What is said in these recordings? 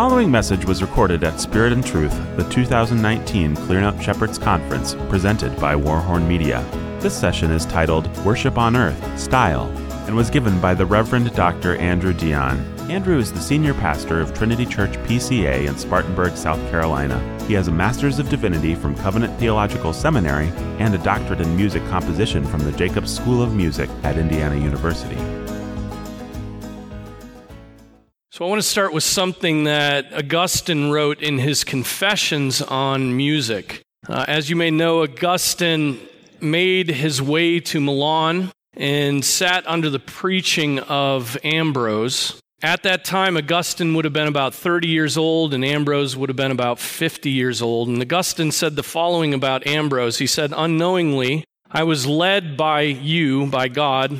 following message was recorded at Spirit and Truth, the 2019 Clearing Up Shepherds Conference, presented by Warhorn Media. This session is titled Worship on Earth Style and was given by the Reverend Dr. Andrew Dionne. Andrew is the senior pastor of Trinity Church PCA in Spartanburg, South Carolina. He has a Master's of Divinity from Covenant Theological Seminary and a doctorate in music composition from the Jacobs School of Music at Indiana University. So, I want to start with something that Augustine wrote in his Confessions on Music. Uh, as you may know, Augustine made his way to Milan and sat under the preaching of Ambrose. At that time, Augustine would have been about 30 years old, and Ambrose would have been about 50 years old. And Augustine said the following about Ambrose He said, Unknowingly, I was led by you, by God,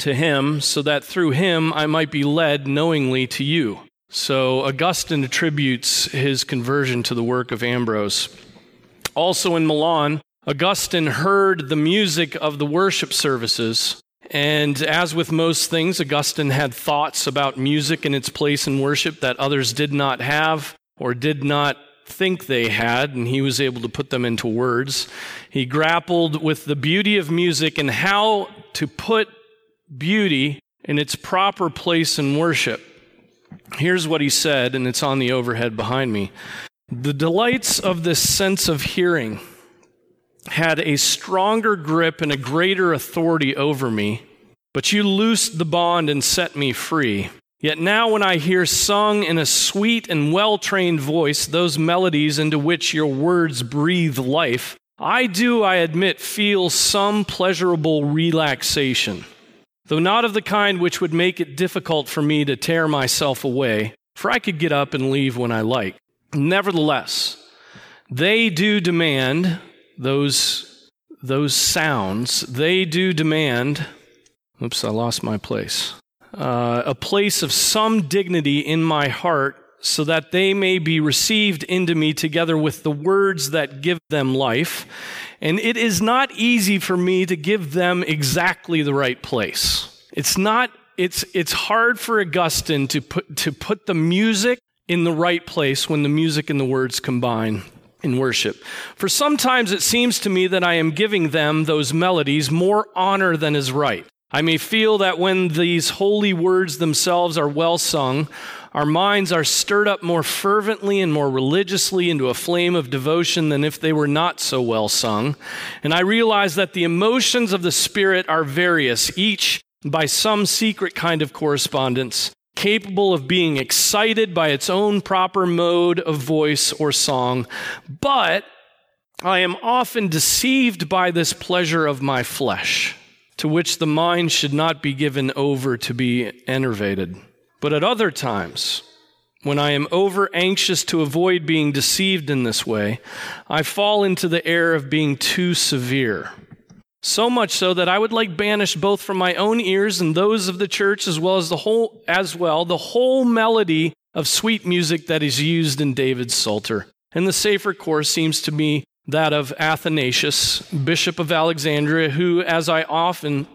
to him, so that through him I might be led knowingly to you. So Augustine attributes his conversion to the work of Ambrose. Also in Milan, Augustine heard the music of the worship services. And as with most things, Augustine had thoughts about music and its place in worship that others did not have or did not think they had, and he was able to put them into words. He grappled with the beauty of music and how to put beauty in its proper place in worship. Here's what he said, and it's on the overhead behind me. The delights of this sense of hearing had a stronger grip and a greater authority over me, but you loosed the bond and set me free. Yet now, when I hear sung in a sweet and well trained voice those melodies into which your words breathe life, I do, I admit, feel some pleasurable relaxation though not of the kind which would make it difficult for me to tear myself away, for I could get up and leave when I like. Nevertheless, they do demand those, those sounds, they do demand, oops, I lost my place, uh, a place of some dignity in my heart so that they may be received into me together with the words that give them life and it is not easy for me to give them exactly the right place. It's not, it's, it's hard for Augustine to put, to put the music in the right place when the music and the words combine in worship. For sometimes it seems to me that I am giving them, those melodies, more honor than is right. I may feel that when these holy words themselves are well sung, our minds are stirred up more fervently and more religiously into a flame of devotion than if they were not so well sung. And I realize that the emotions of the Spirit are various, each by some secret kind of correspondence, capable of being excited by its own proper mode of voice or song. But I am often deceived by this pleasure of my flesh, to which the mind should not be given over to be enervated. But at other times, when I am over anxious to avoid being deceived in this way, I fall into the error of being too severe. So much so that I would like banish both from my own ears and those of the church as well as the whole as well the whole melody of sweet music that is used in David's Psalter. And the safer course seems to me that of Athanasius, bishop of Alexandria, who, as I often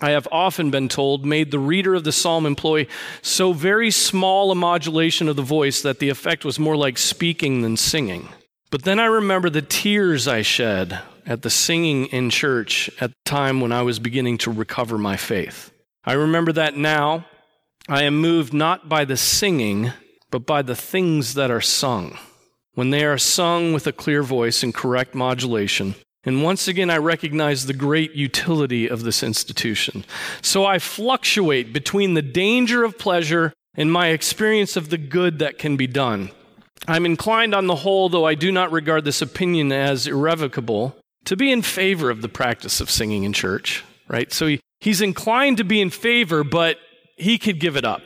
I have often been told, made the reader of the psalm employ so very small a modulation of the voice that the effect was more like speaking than singing. But then I remember the tears I shed at the singing in church at the time when I was beginning to recover my faith. I remember that now I am moved not by the singing, but by the things that are sung. When they are sung with a clear voice and correct modulation, and once again, I recognize the great utility of this institution. So I fluctuate between the danger of pleasure and my experience of the good that can be done. I'm inclined on the whole, though I do not regard this opinion as irrevocable, to be in favor of the practice of singing in church, right? So he, he's inclined to be in favor, but he could give it up.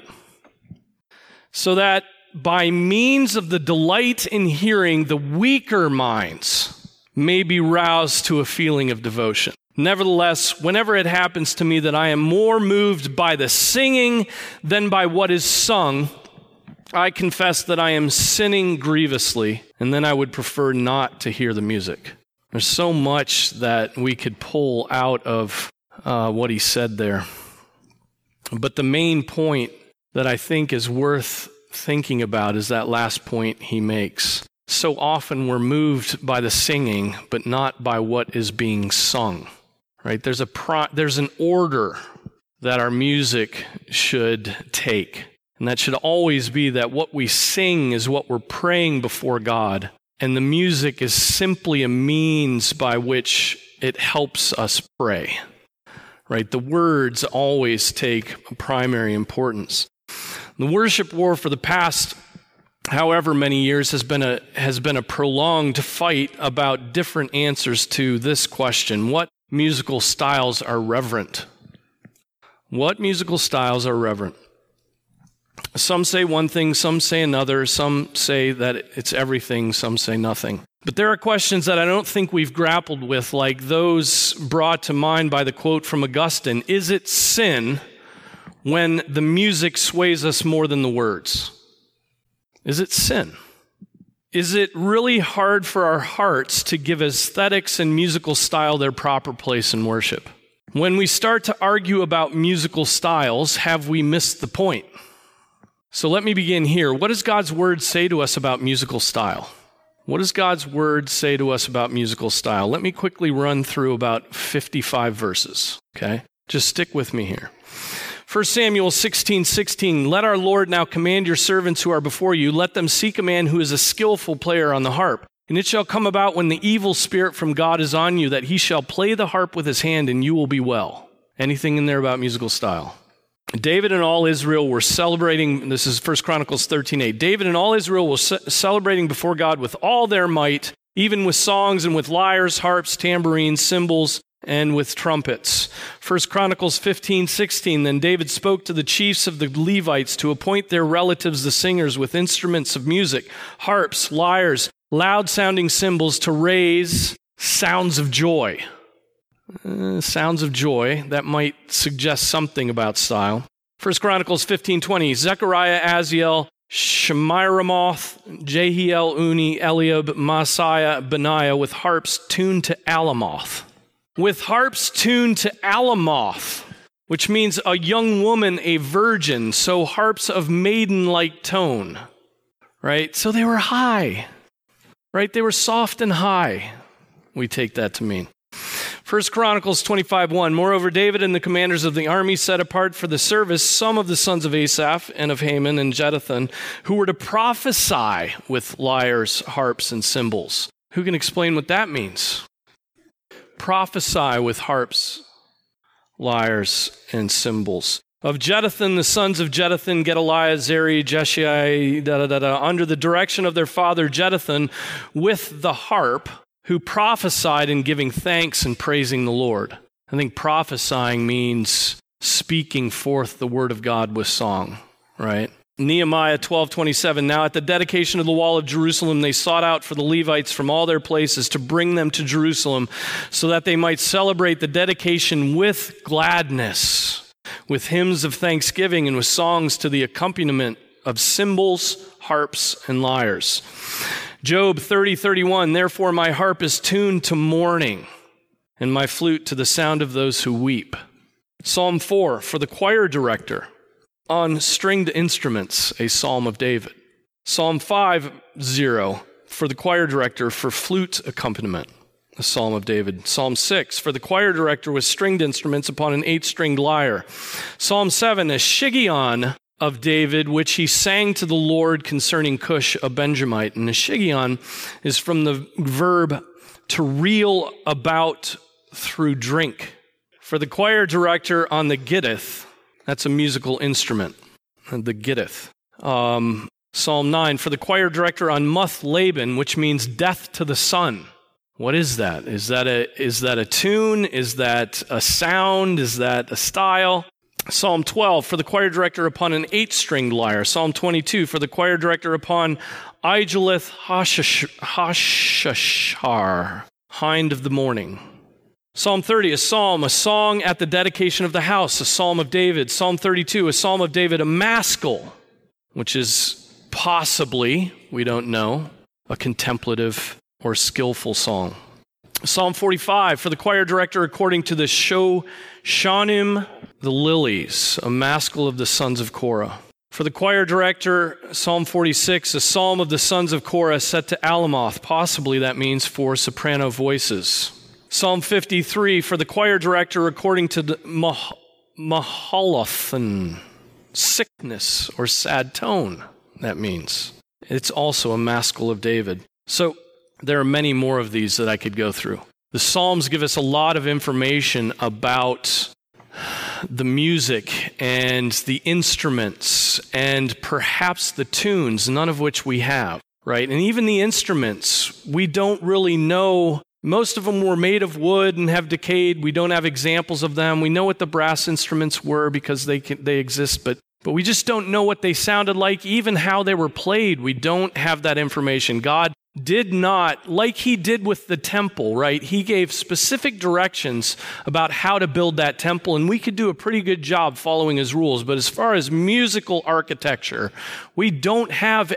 So that by means of the delight in hearing, the weaker minds, may be roused to a feeling of devotion. Nevertheless, whenever it happens to me that I am more moved by the singing than by what is sung, I confess that I am sinning grievously, and then I would prefer not to hear the music. There's so much that we could pull out of uh, what he said there. But the main point that I think is worth thinking about is that last point he makes. So often we're moved by the singing, but not by what is being sung. Right? There's a pro- there's an order that our music should take. And that should always be that what we sing is what we're praying before God. And the music is simply a means by which it helps us pray. Right? The words always take primary importance. The worship war for the past however many years has been a has been a prolonged fight about different answers to this question. What musical styles are reverent? What musical styles are reverent? Some say one thing, some say another, some say that it's everything, some say nothing. But there are questions that I don't think we've grappled with, like those brought to mind by the quote from Augustine Is it sin when the music sways us more than the words? Is it sin? Is it really hard for our hearts to give aesthetics and musical style their proper place in worship? When we start to argue about musical styles, have we missed the point? So let me begin here. What does God's word say to us about musical style? What does God's word say to us about musical style? Let me quickly run through about 55 verses, okay? Just stick with me here. 1 Samuel 16, 16, let our Lord now command your servants who are before you, let them seek a man who is a skillful player on the harp. And it shall come about when the evil spirit from God is on you that he shall play the harp with his hand and you will be well. Anything in there about musical style? David and all Israel were celebrating, this is 1 Chronicles 13:8. David and all Israel were ce- celebrating before God with all their might, even with songs and with lyres, harps, tambourines, cymbals, and with trumpets. 1 Chronicles 15:16. Then David spoke to the chiefs of the Levites to appoint their relatives the singers with instruments of music, harps, lyres, loud sounding cymbals to raise sounds of joy. Uh, sounds of joy that might suggest something about style. First Chronicles 15:20 Zechariah, Aziel, Shemiramoth, Jehiel, Unni, Eliab, Maaseiah, Benaiah with harps tuned to Alamoth. With harps tuned to Alamoth, which means a young woman, a virgin, so harps of maiden-like tone. Right? So they were high. Right? They were soft and high. We take that to mean. First Chronicles 25 1. Moreover, David and the commanders of the army set apart for the service some of the sons of Asaph and of Heman and Jeduthun who were to prophesy with lyres, harps, and cymbals. Who can explain what that means? Prophesy with harps, lyres, and cymbals. Of Jeduthun, the sons of Jeduthun, Gedaliah, Zeri, Jeshai, da, da, da, under the direction of their father Jeduthun, with the harp, who prophesied in giving thanks and praising the Lord. I think prophesying means speaking forth the word of God with song, right? Nehemiah 12:27 Now at the dedication of the wall of Jerusalem they sought out for the Levites from all their places to bring them to Jerusalem so that they might celebrate the dedication with gladness with hymns of thanksgiving and with songs to the accompaniment of cymbals, harps and lyres. Job 30, 31, therefore my harp is tuned to mourning, and my flute to the sound of those who weep. Psalm 4, for the choir director, on stringed instruments, a psalm of David. Psalm 5, 0, for the choir director, for flute accompaniment, a psalm of David. Psalm 6, for the choir director with stringed instruments upon an eight stringed lyre. Psalm 7, a shiggaion of David, which he sang to the Lord concerning Cush, a Benjamite. And the shiggaion is from the verb to reel about through drink. For the choir director on the gittith, that's a musical instrument, the gittith. Um, Psalm 9, for the choir director on Muth-labben, which means death to the son. What is that? Is that a, is that a tune? Is that a sound? Is that a style? Psalm 12 for the choir director upon an eight stringed lyre. Psalm 22 for the choir director upon Aijeleth Hashshahar, hind of the morning. Psalm 30, a psalm, a song at the dedication of the house, a psalm of David. Psalm 32, a psalm of David, a maskil, which is possibly, we don't know, a contemplative or skillful song. Psalm 45 for the choir director according to the Show Shanim, the lilies, a maskil of the sons of Korah. For the choir director, Psalm 46, a psalm of the sons of Korah set to Alamoth. Possibly that means for soprano voices. Psalm 53, for the choir director, according to Mah- sickness or sad tone, that means. It's also a maskil of David. So there are many more of these that I could go through. The Psalms give us a lot of information about the music and the instruments and perhaps the tunes, none of which we have, right? And even the instruments, we don't really know. Most of them were made of wood and have decayed. We don't have examples of them. We know what the brass instruments were because they, can, they exist, but, but we just don't know what they sounded like, even how they were played. We don't have that information. God did not, like he did with the temple, right? He gave specific directions about how to build that temple, and we could do a pretty good job following his rules. But as far as musical architecture, we don't have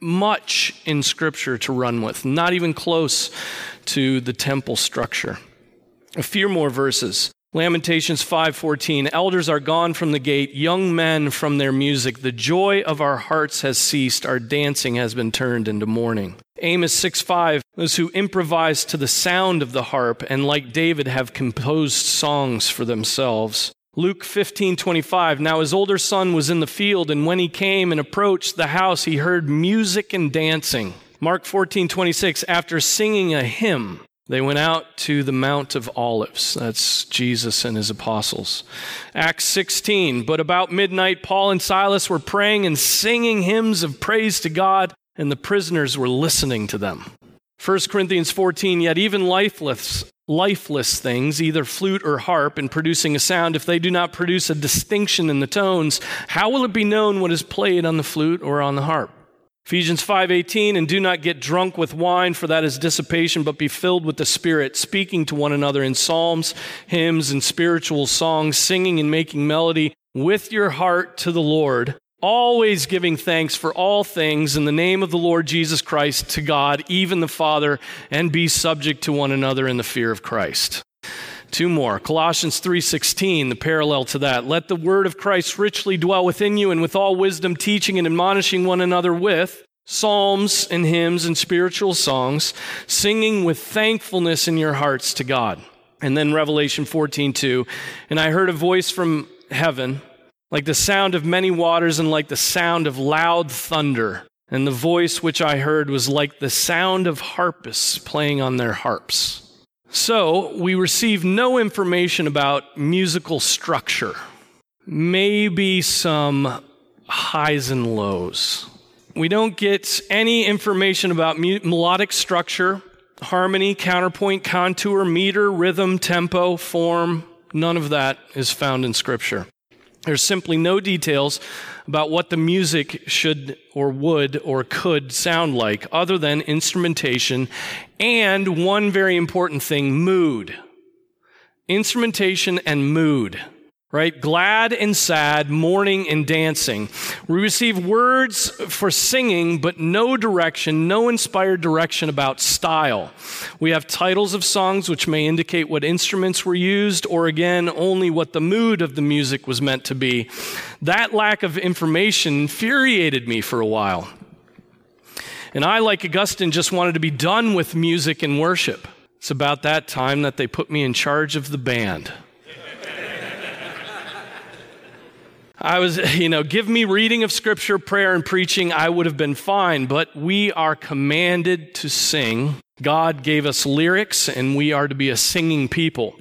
much in Scripture to run with, not even close to the temple structure. A few more verses. Lamentations 5:14 Elders are gone from the gate young men from their music. The joy of our hearts has ceased our dancing has been turned into mourning. Amos 6:5 those who improvise to the sound of the harp and like David have composed songs for themselves. Luke 15:25 Now his older son was in the field and when he came and approached the house he heard music and dancing Mark 14:26 After singing a hymn they went out to the Mount of Olives. That's Jesus and his apostles. Acts 16. But about midnight, Paul and Silas were praying and singing hymns of praise to God, and the prisoners were listening to them. 1 Corinthians 14. Yet even lifeless, lifeless things, either flute or harp, in producing a sound, if they do not produce a distinction in the tones, how will it be known what is played on the flute or on the harp? Ephesians 5:18 and do not get drunk with wine for that is dissipation but be filled with the spirit speaking to one another in psalms hymns and spiritual songs singing and making melody with your heart to the Lord always giving thanks for all things in the name of the Lord Jesus Christ to God even the Father and be subject to one another in the fear of Christ Two more. Colossians 3:16, the parallel to that. Let the word of Christ richly dwell within you and with all wisdom teaching and admonishing one another with psalms and hymns and spiritual songs, singing with thankfulness in your hearts to God. And then Revelation 14:2, and I heard a voice from heaven like the sound of many waters and like the sound of loud thunder. And the voice which I heard was like the sound of harpists playing on their harps. So we receive no information about musical structure, maybe some highs and lows. We don't get any information about mu- melodic structure, harmony, counterpoint, contour, meter, rhythm, tempo, form. None of that is found in Scripture. There's simply no details about what the music should or would or could sound like other than instrumentation and one very important thing mood. Instrumentation and mood right? Glad and sad, mourning and dancing. We receive words for singing, but no direction, no inspired direction about style. We have titles of songs which may indicate what instruments were used, or again, only what the mood of the music was meant to be. That lack of information infuriated me for a while. And I, like Augustine, just wanted to be done with music and worship. It's about that time that they put me in charge of the band. I was, you know, give me reading of scripture, prayer, and preaching, I would have been fine, but we are commanded to sing. God gave us lyrics, and we are to be a singing people.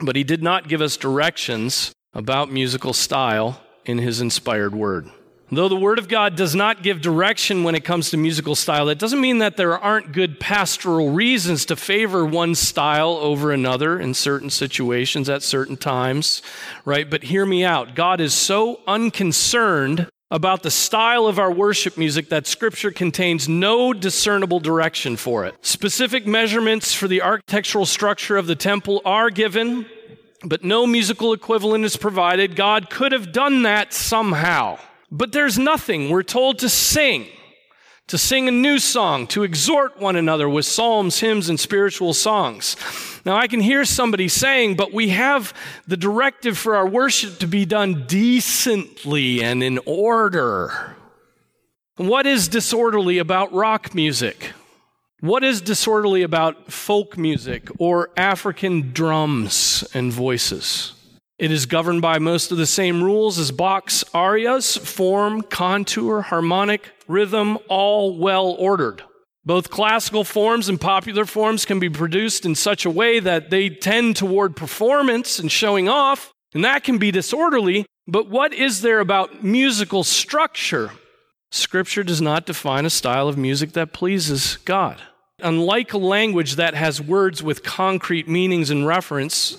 But He did not give us directions about musical style in His inspired word. Though the Word of God does not give direction when it comes to musical style, that doesn't mean that there aren't good pastoral reasons to favor one style over another in certain situations at certain times, right? But hear me out. God is so unconcerned about the style of our worship music that Scripture contains no discernible direction for it. Specific measurements for the architectural structure of the temple are given, but no musical equivalent is provided. God could have done that somehow. But there's nothing. We're told to sing, to sing a new song, to exhort one another with psalms, hymns, and spiritual songs. Now, I can hear somebody saying, but we have the directive for our worship to be done decently and in order. What is disorderly about rock music? What is disorderly about folk music or African drums and voices? It is governed by most of the same rules as Bach's arias form, contour, harmonic, rhythm, all well ordered. Both classical forms and popular forms can be produced in such a way that they tend toward performance and showing off, and that can be disorderly. But what is there about musical structure? Scripture does not define a style of music that pleases God. Unlike a language that has words with concrete meanings and reference,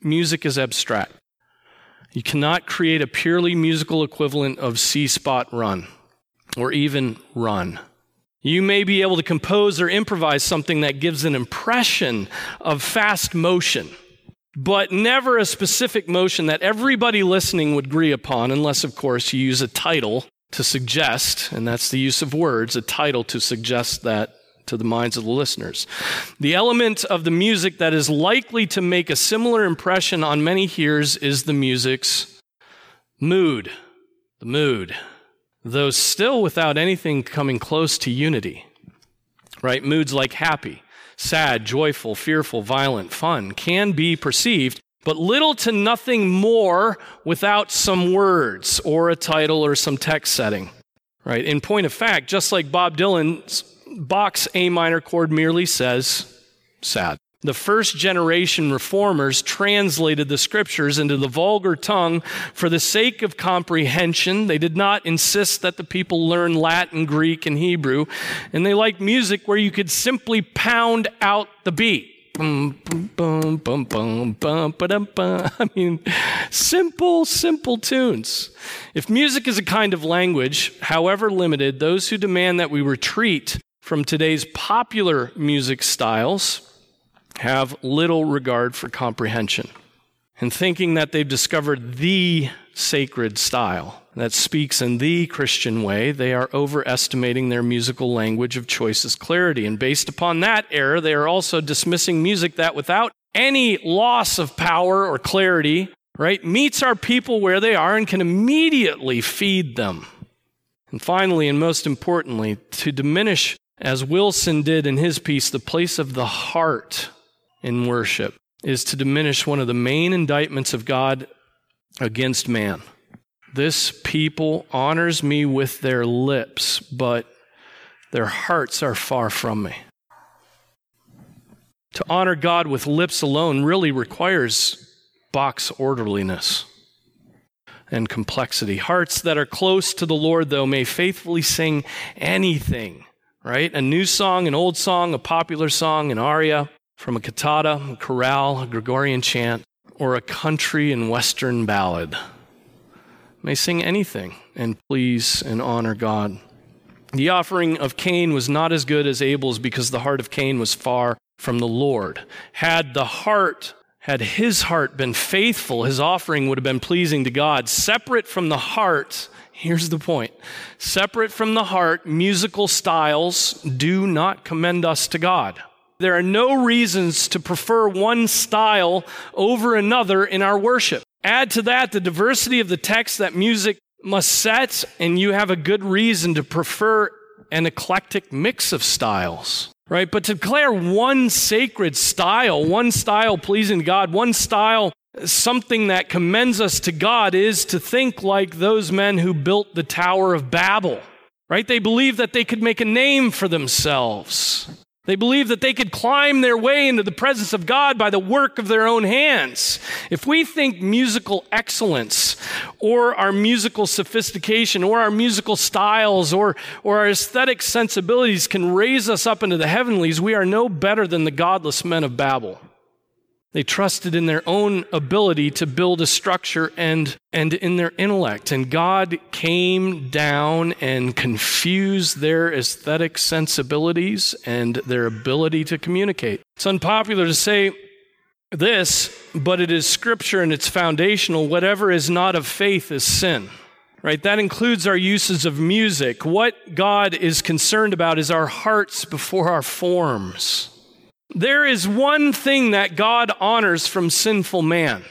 music is abstract. You cannot create a purely musical equivalent of See Spot Run or even Run. You may be able to compose or improvise something that gives an impression of fast motion, but never a specific motion that everybody listening would agree upon, unless, of course, you use a title to suggest, and that's the use of words, a title to suggest that to the minds of the listeners. The element of the music that is likely to make a similar impression on many hearers is the music's mood. The mood. Though still without anything coming close to unity. Right? Moods like happy, sad, joyful, fearful, violent, fun can be perceived, but little to nothing more without some words or a title or some text setting. Right? In point of fact, just like Bob Dylan's Bach's A minor chord merely says sad. The first generation reformers translated the scriptures into the vulgar tongue for the sake of comprehension. They did not insist that the people learn Latin, Greek, and Hebrew. And they liked music where you could simply pound out the beat. I mean, simple, simple tunes. If music is a kind of language, however limited, those who demand that we retreat from today's popular music styles have little regard for comprehension and thinking that they've discovered the sacred style that speaks in the Christian way, they are overestimating their musical language of choice's clarity. And based upon that error, they are also dismissing music that without any loss of power or clarity, right, meets our people where they are and can immediately feed them. And finally, and most importantly, to diminish as Wilson did in his piece, the place of the heart in worship is to diminish one of the main indictments of God against man. This people honors me with their lips, but their hearts are far from me. To honor God with lips alone really requires Bach's orderliness and complexity. Hearts that are close to the Lord, though, may faithfully sing anything right? A new song, an old song, a popular song, an aria from a cantata, a chorale, a Gregorian chant, or a country and western ballad. May sing anything and please and honor God. The offering of Cain was not as good as Abel's because the heart of Cain was far from the Lord. Had the heart had his heart been faithful, his offering would have been pleasing to God. Separate from the heart, Here's the point separate from the heart, musical styles do not commend us to God. There are no reasons to prefer one style over another in our worship. Add to that the diversity of the text that music must set, and you have a good reason to prefer an eclectic mix of styles right? But to declare one sacred style, one style pleasing to God, one style something that commends us to God is to think like those men who built the Tower of Babel, right? They believed that they could make a name for themselves. They believed that they could climb their way into the presence of God by the work of their own hands. If we think musical excellence or our musical sophistication or our musical styles or, or our aesthetic sensibilities can raise us up into the heavenlies, we are no better than the godless men of Babel. They trusted in their own ability to build a structure and, and in their intellect. And God came down and confused their aesthetic sensibilities and their ability to communicate. It's unpopular to say this, but it is scripture and it's foundational. Whatever is not of faith is sin. right? That includes our uses of music. What God is concerned about is our hearts before our forms. There is one thing that God honors from sinful man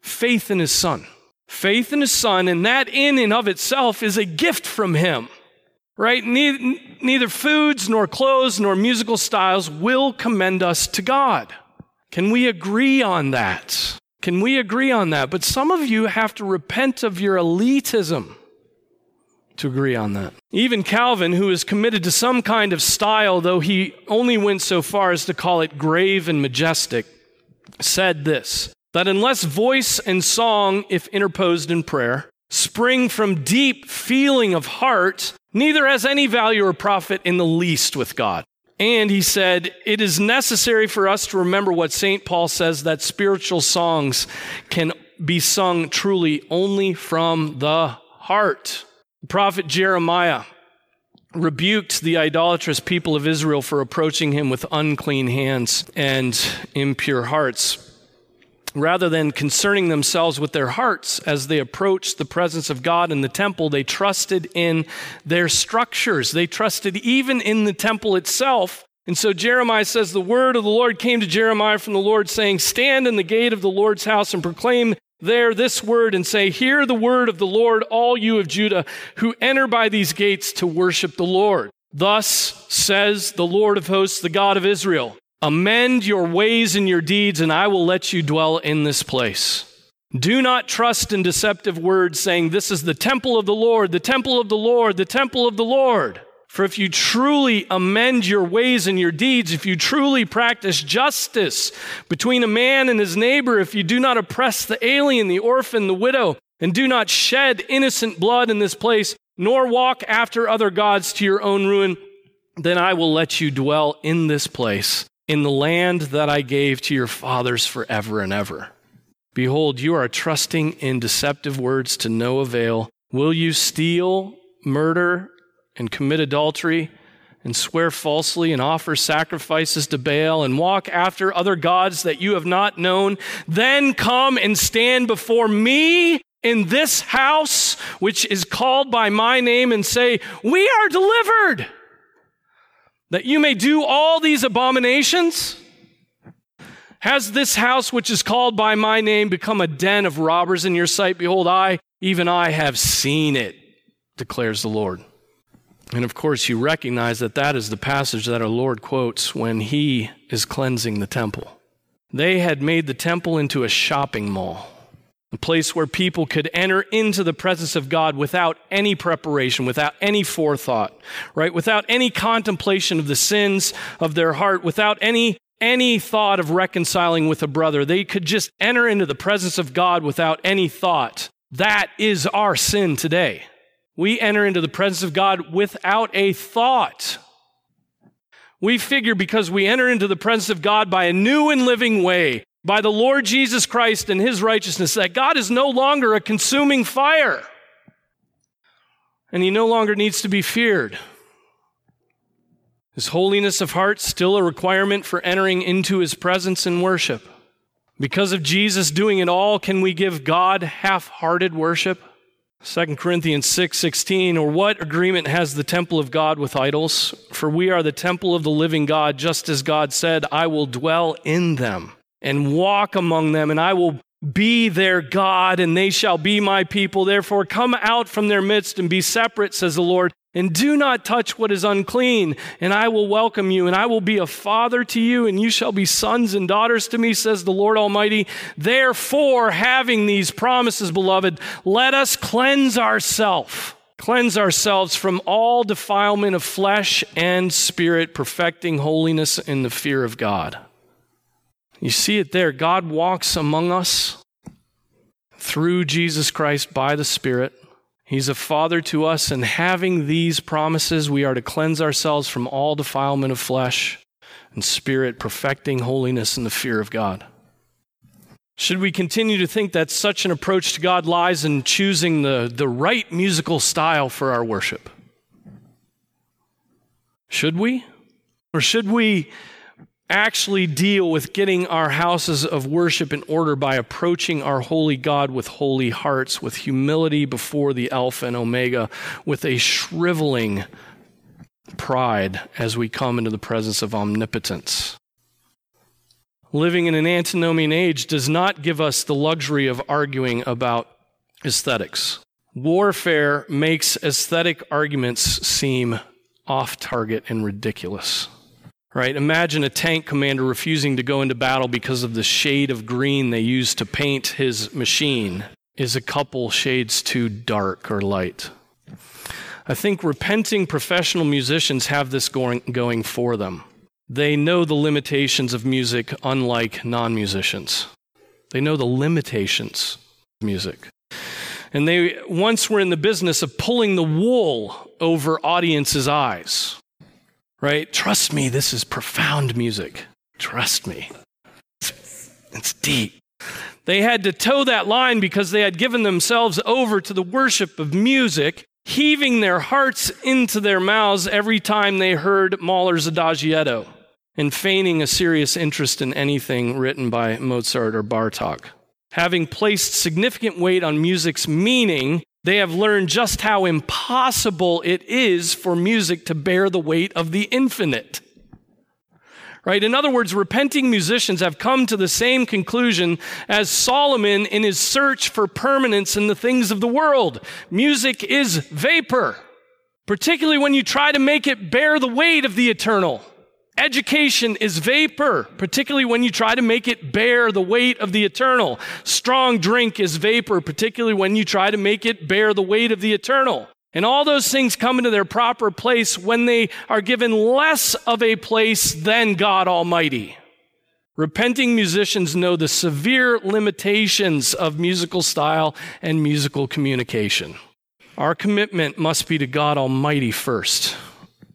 faith in his son. Faith in his son, and that in and of itself is a gift from him, right? Neither, foods, nor clothes, nor musical styles will commend us to God. Can we agree on that? Can we agree on that? But some of you have to repent of your elitism to agree on that. Even Calvin, who is committed to some kind of style, though he only went so far as to call it grave and majestic, said this that unless voice and song, if interposed in prayer, spring from deep feeling of heart, neither has any value or profit in the least with God. And he said, it is necessary for us to remember what St. Paul says that spiritual songs can be sung truly only from the heart. Prophet Jeremiah rebuked the idolatrous people of Israel for approaching him with unclean hands and impure hearts rather than concerning themselves with their hearts as they approached the presence of God in the temple, they trusted in their structures. They trusted even in the temple itself. And so Jeremiah says, The word of the Lord came to Jeremiah from the Lord, saying, Stand in the gate of the Lord's house and proclaim there this word and say, Hear the word of the Lord, all you of Judah, who enter by these gates to worship the Lord. Thus says the Lord of hosts, the God of Israel. Amend your ways and your deeds, and I will let you dwell in this place. Do not trust in deceptive words saying, This is the temple of the Lord, the temple of the Lord, the temple of the Lord. For if you truly amend your ways and your deeds, if you truly practice justice between a man and his neighbor, if you do not oppress the alien, the orphan, the widow, and do not shed innocent blood in this place, nor walk after other gods to your own ruin, then I will let you dwell in this place in the land that I gave to your fathers forever and ever. Behold, you are trusting in deceptive words to no avail. Will you steal, murder, and commit adultery, and swear falsely, and offer sacrifices to Baal, and walk after other gods that you have not known? Then come and stand before me in this house, which is called by my name, and say, We are delivered that you may do all these abominations? Has this house, which is called by my name, become a den of robbers in your sight? Behold, I, even I, have seen it, declares the Lord. And of course, you recognize that that is the passage that our Lord quotes when he is cleansing the temple. They had made the temple into a shopping mall a place where people could enter into the presence of God without any preparation, without any forethought, right? Without any contemplation of the sins of their heart, without any any thought of reconciling with a brother. They could just enter into the presence of God without any thought. That is our sin today. We enter into the presence of God without a thought. We figure because we enter into the presence of God by a new and living way, by the Lord Jesus Christ and his righteousness that God is no longer a consuming fire and he no longer needs to be feared. Is holiness of heart still a requirement for entering into his presence in worship? Because of Jesus doing it all, can we give God half-hearted worship? 2 Corinthians 6 16, or what agreement has the temple of God with idols? For we are the temple of the living God, just as God said, I will dwell in them and walk among them, and I will be their God, and they shall be my people. Therefore, come out from their midst and be separate, says the Lord, and do not touch what is unclean, and I will welcome you, and I will be a father to you, and you shall be sons and daughters to me, says the Lord Almighty. Therefore, having these promises, beloved, let us cleanse ourselves. Cleanse ourselves from all defilement of flesh and spirit, perfecting holiness in the fear of God. You see it there. God walks among us through Jesus Christ by the Spirit. He's a father to us, and having these promises, we are to cleanse ourselves from all defilement of flesh and spirit, perfecting holiness in the fear of God. Should we continue to think that such an approach to God lies in choosing the, the right musical style for our worship? Should we? Or should we actually deal with getting our houses of worship in order by approaching our holy God with holy hearts, with humility before the Alpha and Omega, with a shriveling pride as we come into the presence of omnipotence. Living in an antinomian age does not give us the luxury of arguing about aesthetics. Warfare makes aesthetic arguments seem off target and ridiculous. Right? Imagine a tank commander refusing to go into battle because of the shade of green they use to paint his machine is a couple shades too dark or light. I think repenting professional musicians have this going, going for them. They know the limitations of music, unlike non musicians. They know the limitations of music. And they once were in the business of pulling the wool over audiences' eyes. Right? Trust me, this is profound music. Trust me. It's, it's deep. They had to toe that line because they had given themselves over to the worship of music, heaving their hearts into their mouths every time they heard Mahler's Adagietto and feigning a serious interest in anything written by Mozart or Bartok. Having placed significant weight on music's meaning, they have learned just how impossible it is for music to bear the weight of the infinite. Right? In other words, repenting musicians have come to the same conclusion as Solomon in his search for permanence in the things of the world. Music is vapor, particularly when you try to make it bear the weight of the eternal. Education is vapor, particularly when you try to make it bear the weight of the eternal. Strong drink is vapor, particularly when you try to make it bear the weight of the eternal. And all those things come into their proper place when they are given less of a place than God Almighty. Repenting musicians know the severe limitations of musical style and musical communication. Our commitment must be to God Almighty first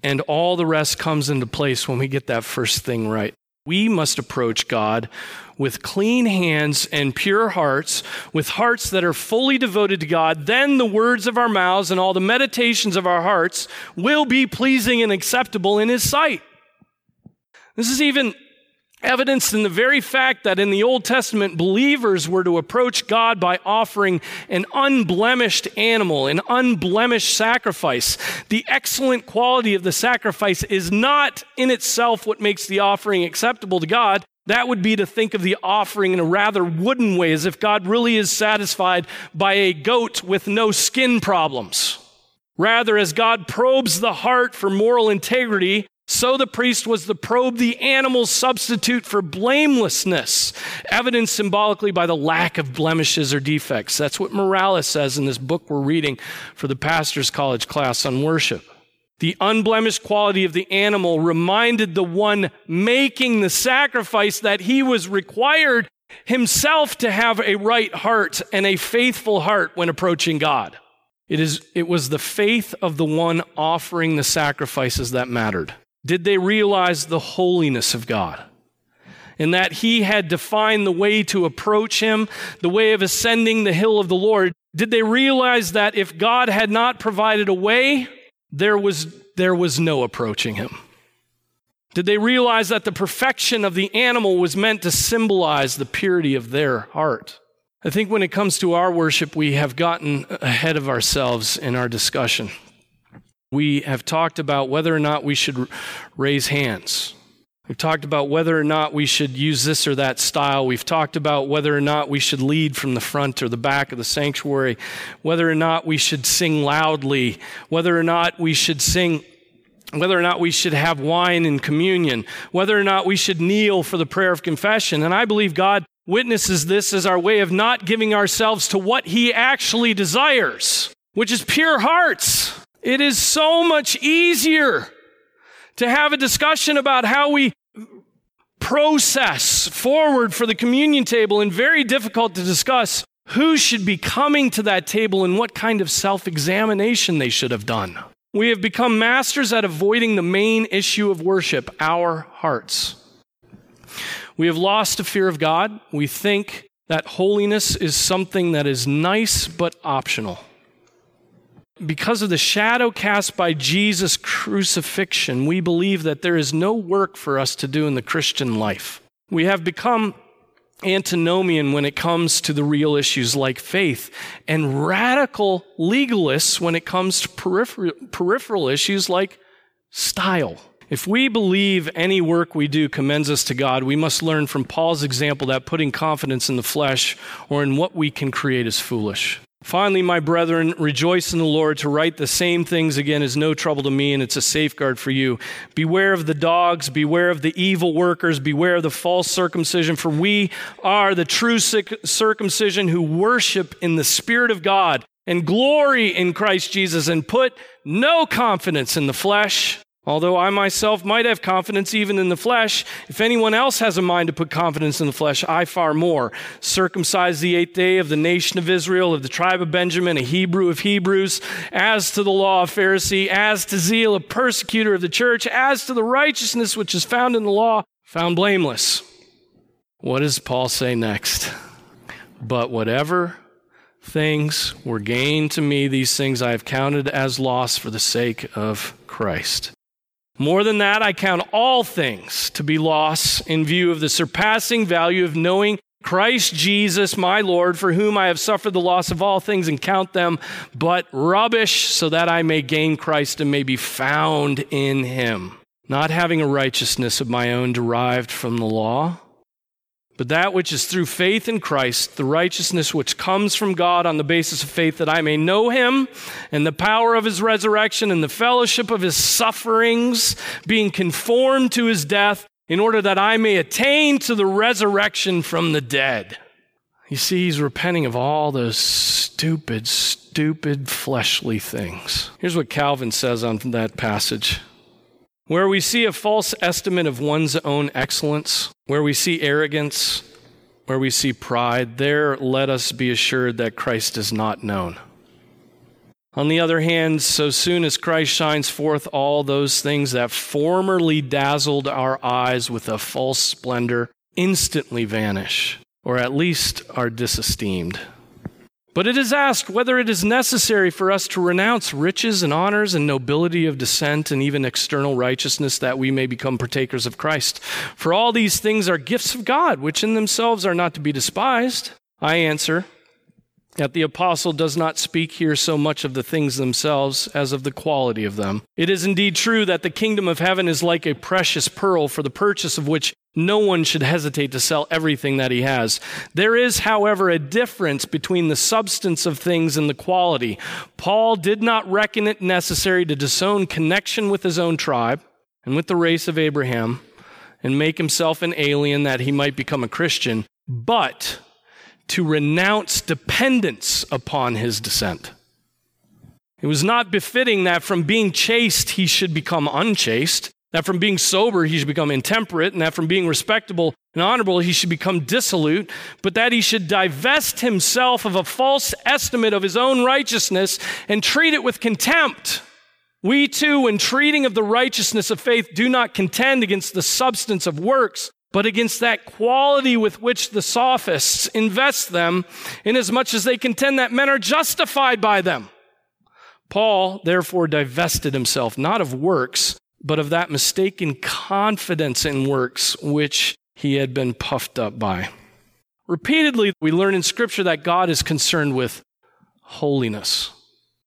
and all the rest comes into place when we get that first thing right. We must approach God with clean hands and pure hearts, with hearts that are fully devoted to God. Then the words of our mouths and all the meditations of our hearts will be pleasing and acceptable in His sight. This is even evidenced in the very fact that in the Old Testament, believers were to approach God by offering an unblemished animal, an unblemished sacrifice. The excellent quality of the sacrifice is not in itself what makes the offering acceptable to God. That would be to think of the offering in a rather wooden way, as if God really is satisfied by a goat with no skin problems. Rather, as God probes the heart for moral integrity, so the priest was to probe the animal's substitute for blamelessness, evidenced symbolically by the lack of blemishes or defects. That's what Morales says in this book we're reading for the pastor's college class on worship. The unblemished quality of the animal reminded the one making the sacrifice that he was required himself to have a right heart and a faithful heart when approaching God. It, is, it was the faith of the one offering the sacrifices that mattered. Did they realize the holiness of God? And that He had defined the way to approach Him, the way of ascending the hill of the Lord. Did they realize that if God had not provided a way, there was, there was no approaching Him? Did they realize that the perfection of the animal was meant to symbolize the purity of their heart? I think when it comes to our worship, we have gotten ahead of ourselves in our discussion. We have talked about whether or not we should raise hands. We've talked about whether or not we should use this or that style. We've talked about whether or not we should lead from the front or the back of the sanctuary, whether or not we should sing loudly, whether or not we should sing, whether or not we should have wine in communion, whether or not we should kneel for the prayer of confession. And I believe God witnesses this as our way of not giving ourselves to what He actually desires, which is pure hearts. It is so much easier to have a discussion about how we process forward for the communion table and very difficult to discuss who should be coming to that table and what kind of self examination they should have done. We have become masters at avoiding the main issue of worship, our hearts. We have lost a fear of God. We think that holiness is something that is nice but optional. Because of the shadow cast by Jesus' crucifixion, we believe that there is no work for us to do in the Christian life. We have become antinomian when it comes to the real issues like faith, and radical legalists when it comes to peripheral, peripheral issues like style. If we believe any work we do commends us to God, we must learn from Paul's example that putting confidence in the flesh or in what we can create is foolish. Finally, my brethren, rejoice in the Lord. To write the same things again is no trouble to me, and it's a safeguard for you. Beware of the dogs, beware of the evil workers, beware of the false circumcision, for we are the true circumcision who worship in the Spirit of God and glory in Christ Jesus and put no confidence in the flesh Although I myself might have confidence even in the flesh, if anyone else has a mind to put confidence in the flesh, I far more. Circumcised the eighth day of the nation of Israel, of the tribe of Benjamin, a Hebrew of Hebrews, as to the law of Pharisee, as to zeal, a persecutor of the church, as to the righteousness which is found in the law, found blameless. What does Paul say next? But whatever things were gained to me, these things I have counted as loss for the sake of Christ. More than that, I count all things to be loss in view of the surpassing value of knowing Christ Jesus, my Lord, for whom I have suffered the loss of all things and count them but rubbish, so that I may gain Christ and may be found in him, not having a righteousness of my own derived from the law but that which is through faith in Christ, the righteousness which comes from God on the basis of faith, that I may know him and the power of his resurrection and the fellowship of his sufferings, being conformed to his death, in order that I may attain to the resurrection from the dead. You see, he's repenting of all those stupid, stupid fleshly things. Here's what Calvin says on that passage. Where we see a false estimate of one's own excellence, where we see arrogance, where we see pride, there let us be assured that Christ is not known. On the other hand, so soon as Christ shines forth, all those things that formerly dazzled our eyes with a false splendor instantly vanish, or at least are disesteemed. But it is asked whether it is necessary for us to renounce riches and honors and nobility of descent and even external righteousness that we may become partakers of Christ. For all these things are gifts of God, which in themselves are not to be despised. I answer, that the apostle does not speak here so much of the things themselves as of the quality of them. It is indeed true that the kingdom of heaven is like a precious pearl for the purchase of which no one should hesitate to sell everything that he has. There is, however, a difference between the substance of things and the quality. Paul did not reckon it necessary to disown connection with his own tribe and with the race of Abraham and make himself an alien that he might become a Christian, but to renounce dependence upon his descent. It was not befitting that from being chaste he should become unchaste, that from being sober he should become intemperate, and that from being respectable and honorable he should become dissolute, but that he should divest himself of a false estimate of his own righteousness and treat it with contempt. We too, when treating of the righteousness of faith, do not contend against the substance of works, but against that quality with which the sophists invest them, inasmuch as they contend that men are justified by them. Paul therefore divested himself not of works, but of that mistaken confidence in works which he had been puffed up by. Repeatedly, we learn in Scripture that God is concerned with holiness,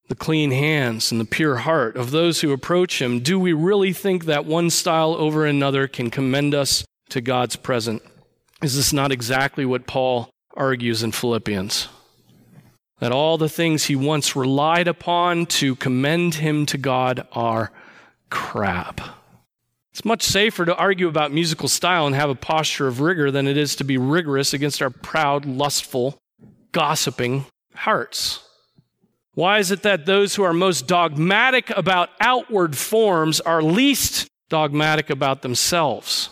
the clean hands, and the pure heart of those who approach him. Do we really think that one style over another can commend us to God's presence? Is this not exactly what Paul argues in Philippians? That all the things he once relied upon to commend him to God are crap. It's much safer to argue about musical style and have a posture of rigor than it is to be rigorous against our proud, lustful, gossiping hearts. Why is it that those who are most dogmatic about outward forms are least dogmatic about themselves?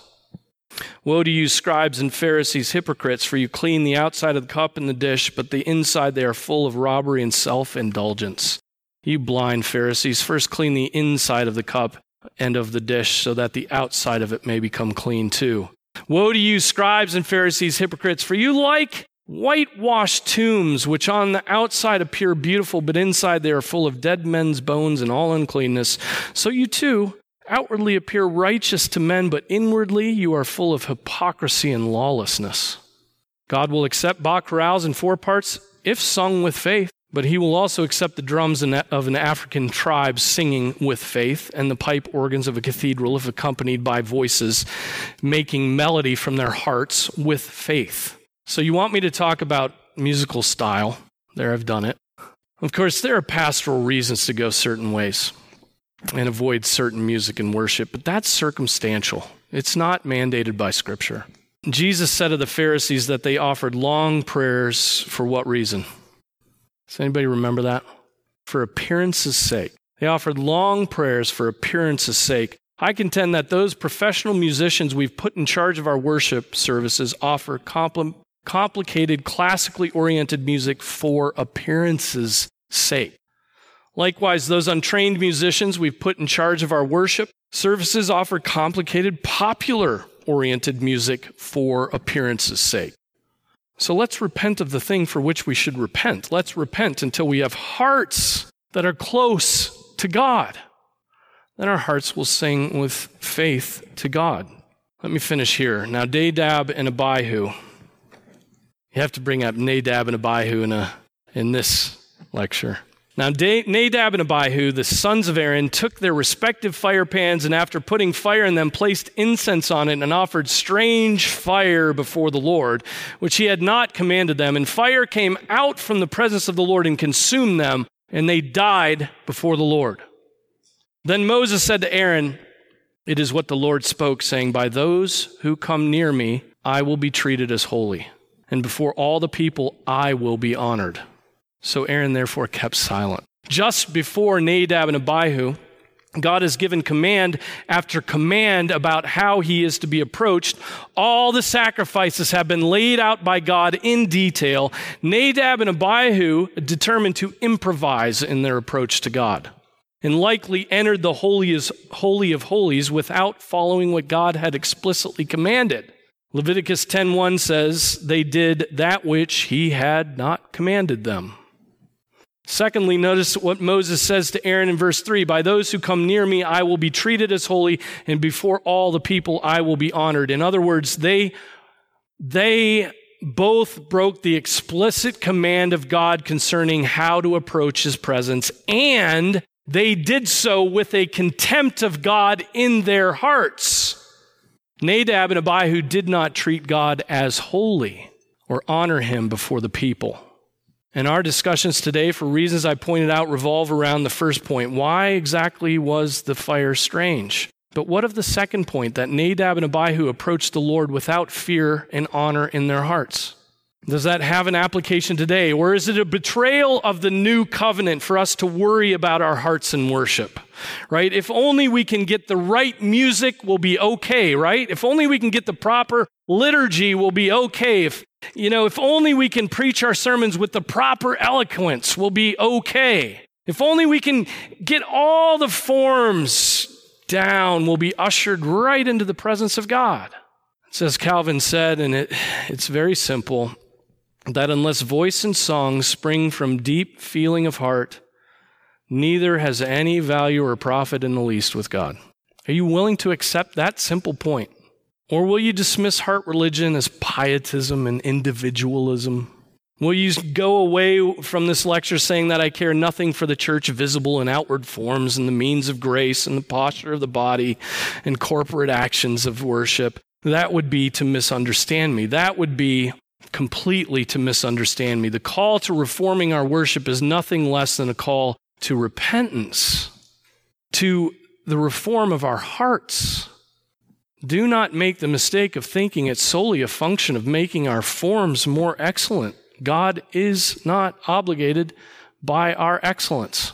Woe to you, scribes and Pharisees, hypocrites, for you clean the outside of the cup and the dish, but the inside they are full of robbery and self indulgence. You blind Pharisees, first clean the inside of the cup and of the dish, so that the outside of it may become clean too. Woe to you, scribes and Pharisees, hypocrites, for you like whitewashed tombs, which on the outside appear beautiful, but inside they are full of dead men's bones and all uncleanness. So you too outwardly appear righteous to men, but inwardly you are full of hypocrisy and lawlessness. God will accept Bach in four parts if sung with faith, but he will also accept the drums of an African tribe singing with faith and the pipe organs of a cathedral if accompanied by voices making melody from their hearts with faith. So, you want me to talk about musical style? There, I've done it. Of course, there are pastoral reasons to go certain ways and avoid certain music and worship, but that's circumstantial. It's not mandated by Scripture. Jesus said of the Pharisees that they offered long prayers for what reason? Does anybody remember that? For appearance's sake. They offered long prayers for appearance's sake. I contend that those professional musicians we've put in charge of our worship services offer compl- complicated, classically oriented music for appearance's sake. Likewise, those untrained musicians we've put in charge of our worship services offer complicated, popular oriented music for appearance's sake. So let's repent of the thing for which we should repent. Let's repent until we have hearts that are close to God. Then our hearts will sing with faith to God. Let me finish here. Now, Nadab and Abihu you have to bring up Nadab and Abihu in, a, in this lecture. Now, Nadab and Abihu, the sons of Aaron, took their respective fire pans and, after putting fire in them, placed incense on it and offered strange fire before the Lord, which he had not commanded them. And fire came out from the presence of the Lord and consumed them, and they died before the Lord. Then Moses said to Aaron, It is what the Lord spoke, saying, By those who come near me, I will be treated as holy and before all the people I will be honored. So Aaron therefore kept silent. Just before Nadab and Abihu, God has given command after command about how he is to be approached. All the sacrifices have been laid out by God in detail. Nadab and Abihu determined to improvise in their approach to God and likely entered the holy of holies without following what God had explicitly commanded. Leviticus 10:1 says they did that which he had not commanded them. Secondly, notice what Moses says to Aaron in verse 3 By those who come near me, I will be treated as holy, and before all the people, I will be honored. In other words, they, they both broke the explicit command of God concerning how to approach his presence, and they did so with a contempt of God in their hearts. Nadab and Abihu did not treat God as holy or honor him before the people. And our discussions today, for reasons I pointed out, revolve around the first point. Why exactly was the fire strange? But what of the second point, that Nadab and Abihu approached the Lord without fear and honor in their hearts? Does that have an application today? Or is it a betrayal of the new covenant for us to worry about our hearts in worship? Right? If only we can get the right music, we'll be okay, right? If only we can get the proper liturgy, we'll be okay. If, you know, if only we can preach our sermons with the proper eloquence, we'll be okay. If only we can get all the forms down, we'll be ushered right into the presence of God. It's as Calvin said, and it, it's very simple that unless voice and song spring from deep feeling of heart, neither has any value or profit in the least with God. Are you willing to accept that simple point? Or will you dismiss heart religion as pietism and individualism? Will you go away from this lecture saying that I care nothing for the church visible in outward forms and the means of grace and the posture of the body and corporate actions of worship? That would be to misunderstand me. That would be completely to misunderstand me. The call to reforming our worship is nothing less than a call to repentance, to the reform of our hearts. Do not make the mistake of thinking it's solely a function of making our forms more excellent. God is not obligated by our excellence.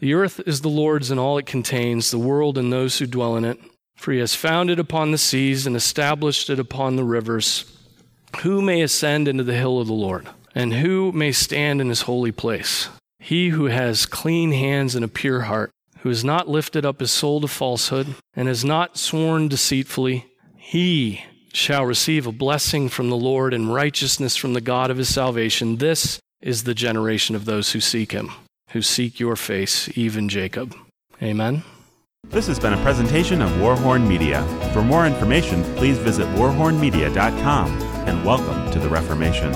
The earth is the Lord's and all it contains, the world and those who dwell in it. For he has founded it upon the seas and established it upon the rivers. Who may ascend into the hill of the Lord? And who may stand in his holy place? He who has clean hands and a pure heart, who has not lifted up his soul to falsehood, and has not sworn deceitfully, he shall receive a blessing from the Lord and righteousness from the God of his salvation. This is the generation of those who seek him, who seek your face, even Jacob. Amen. This has been a presentation of Warhorn Media. For more information, please visit warhornmedia.com and welcome to the Reformation.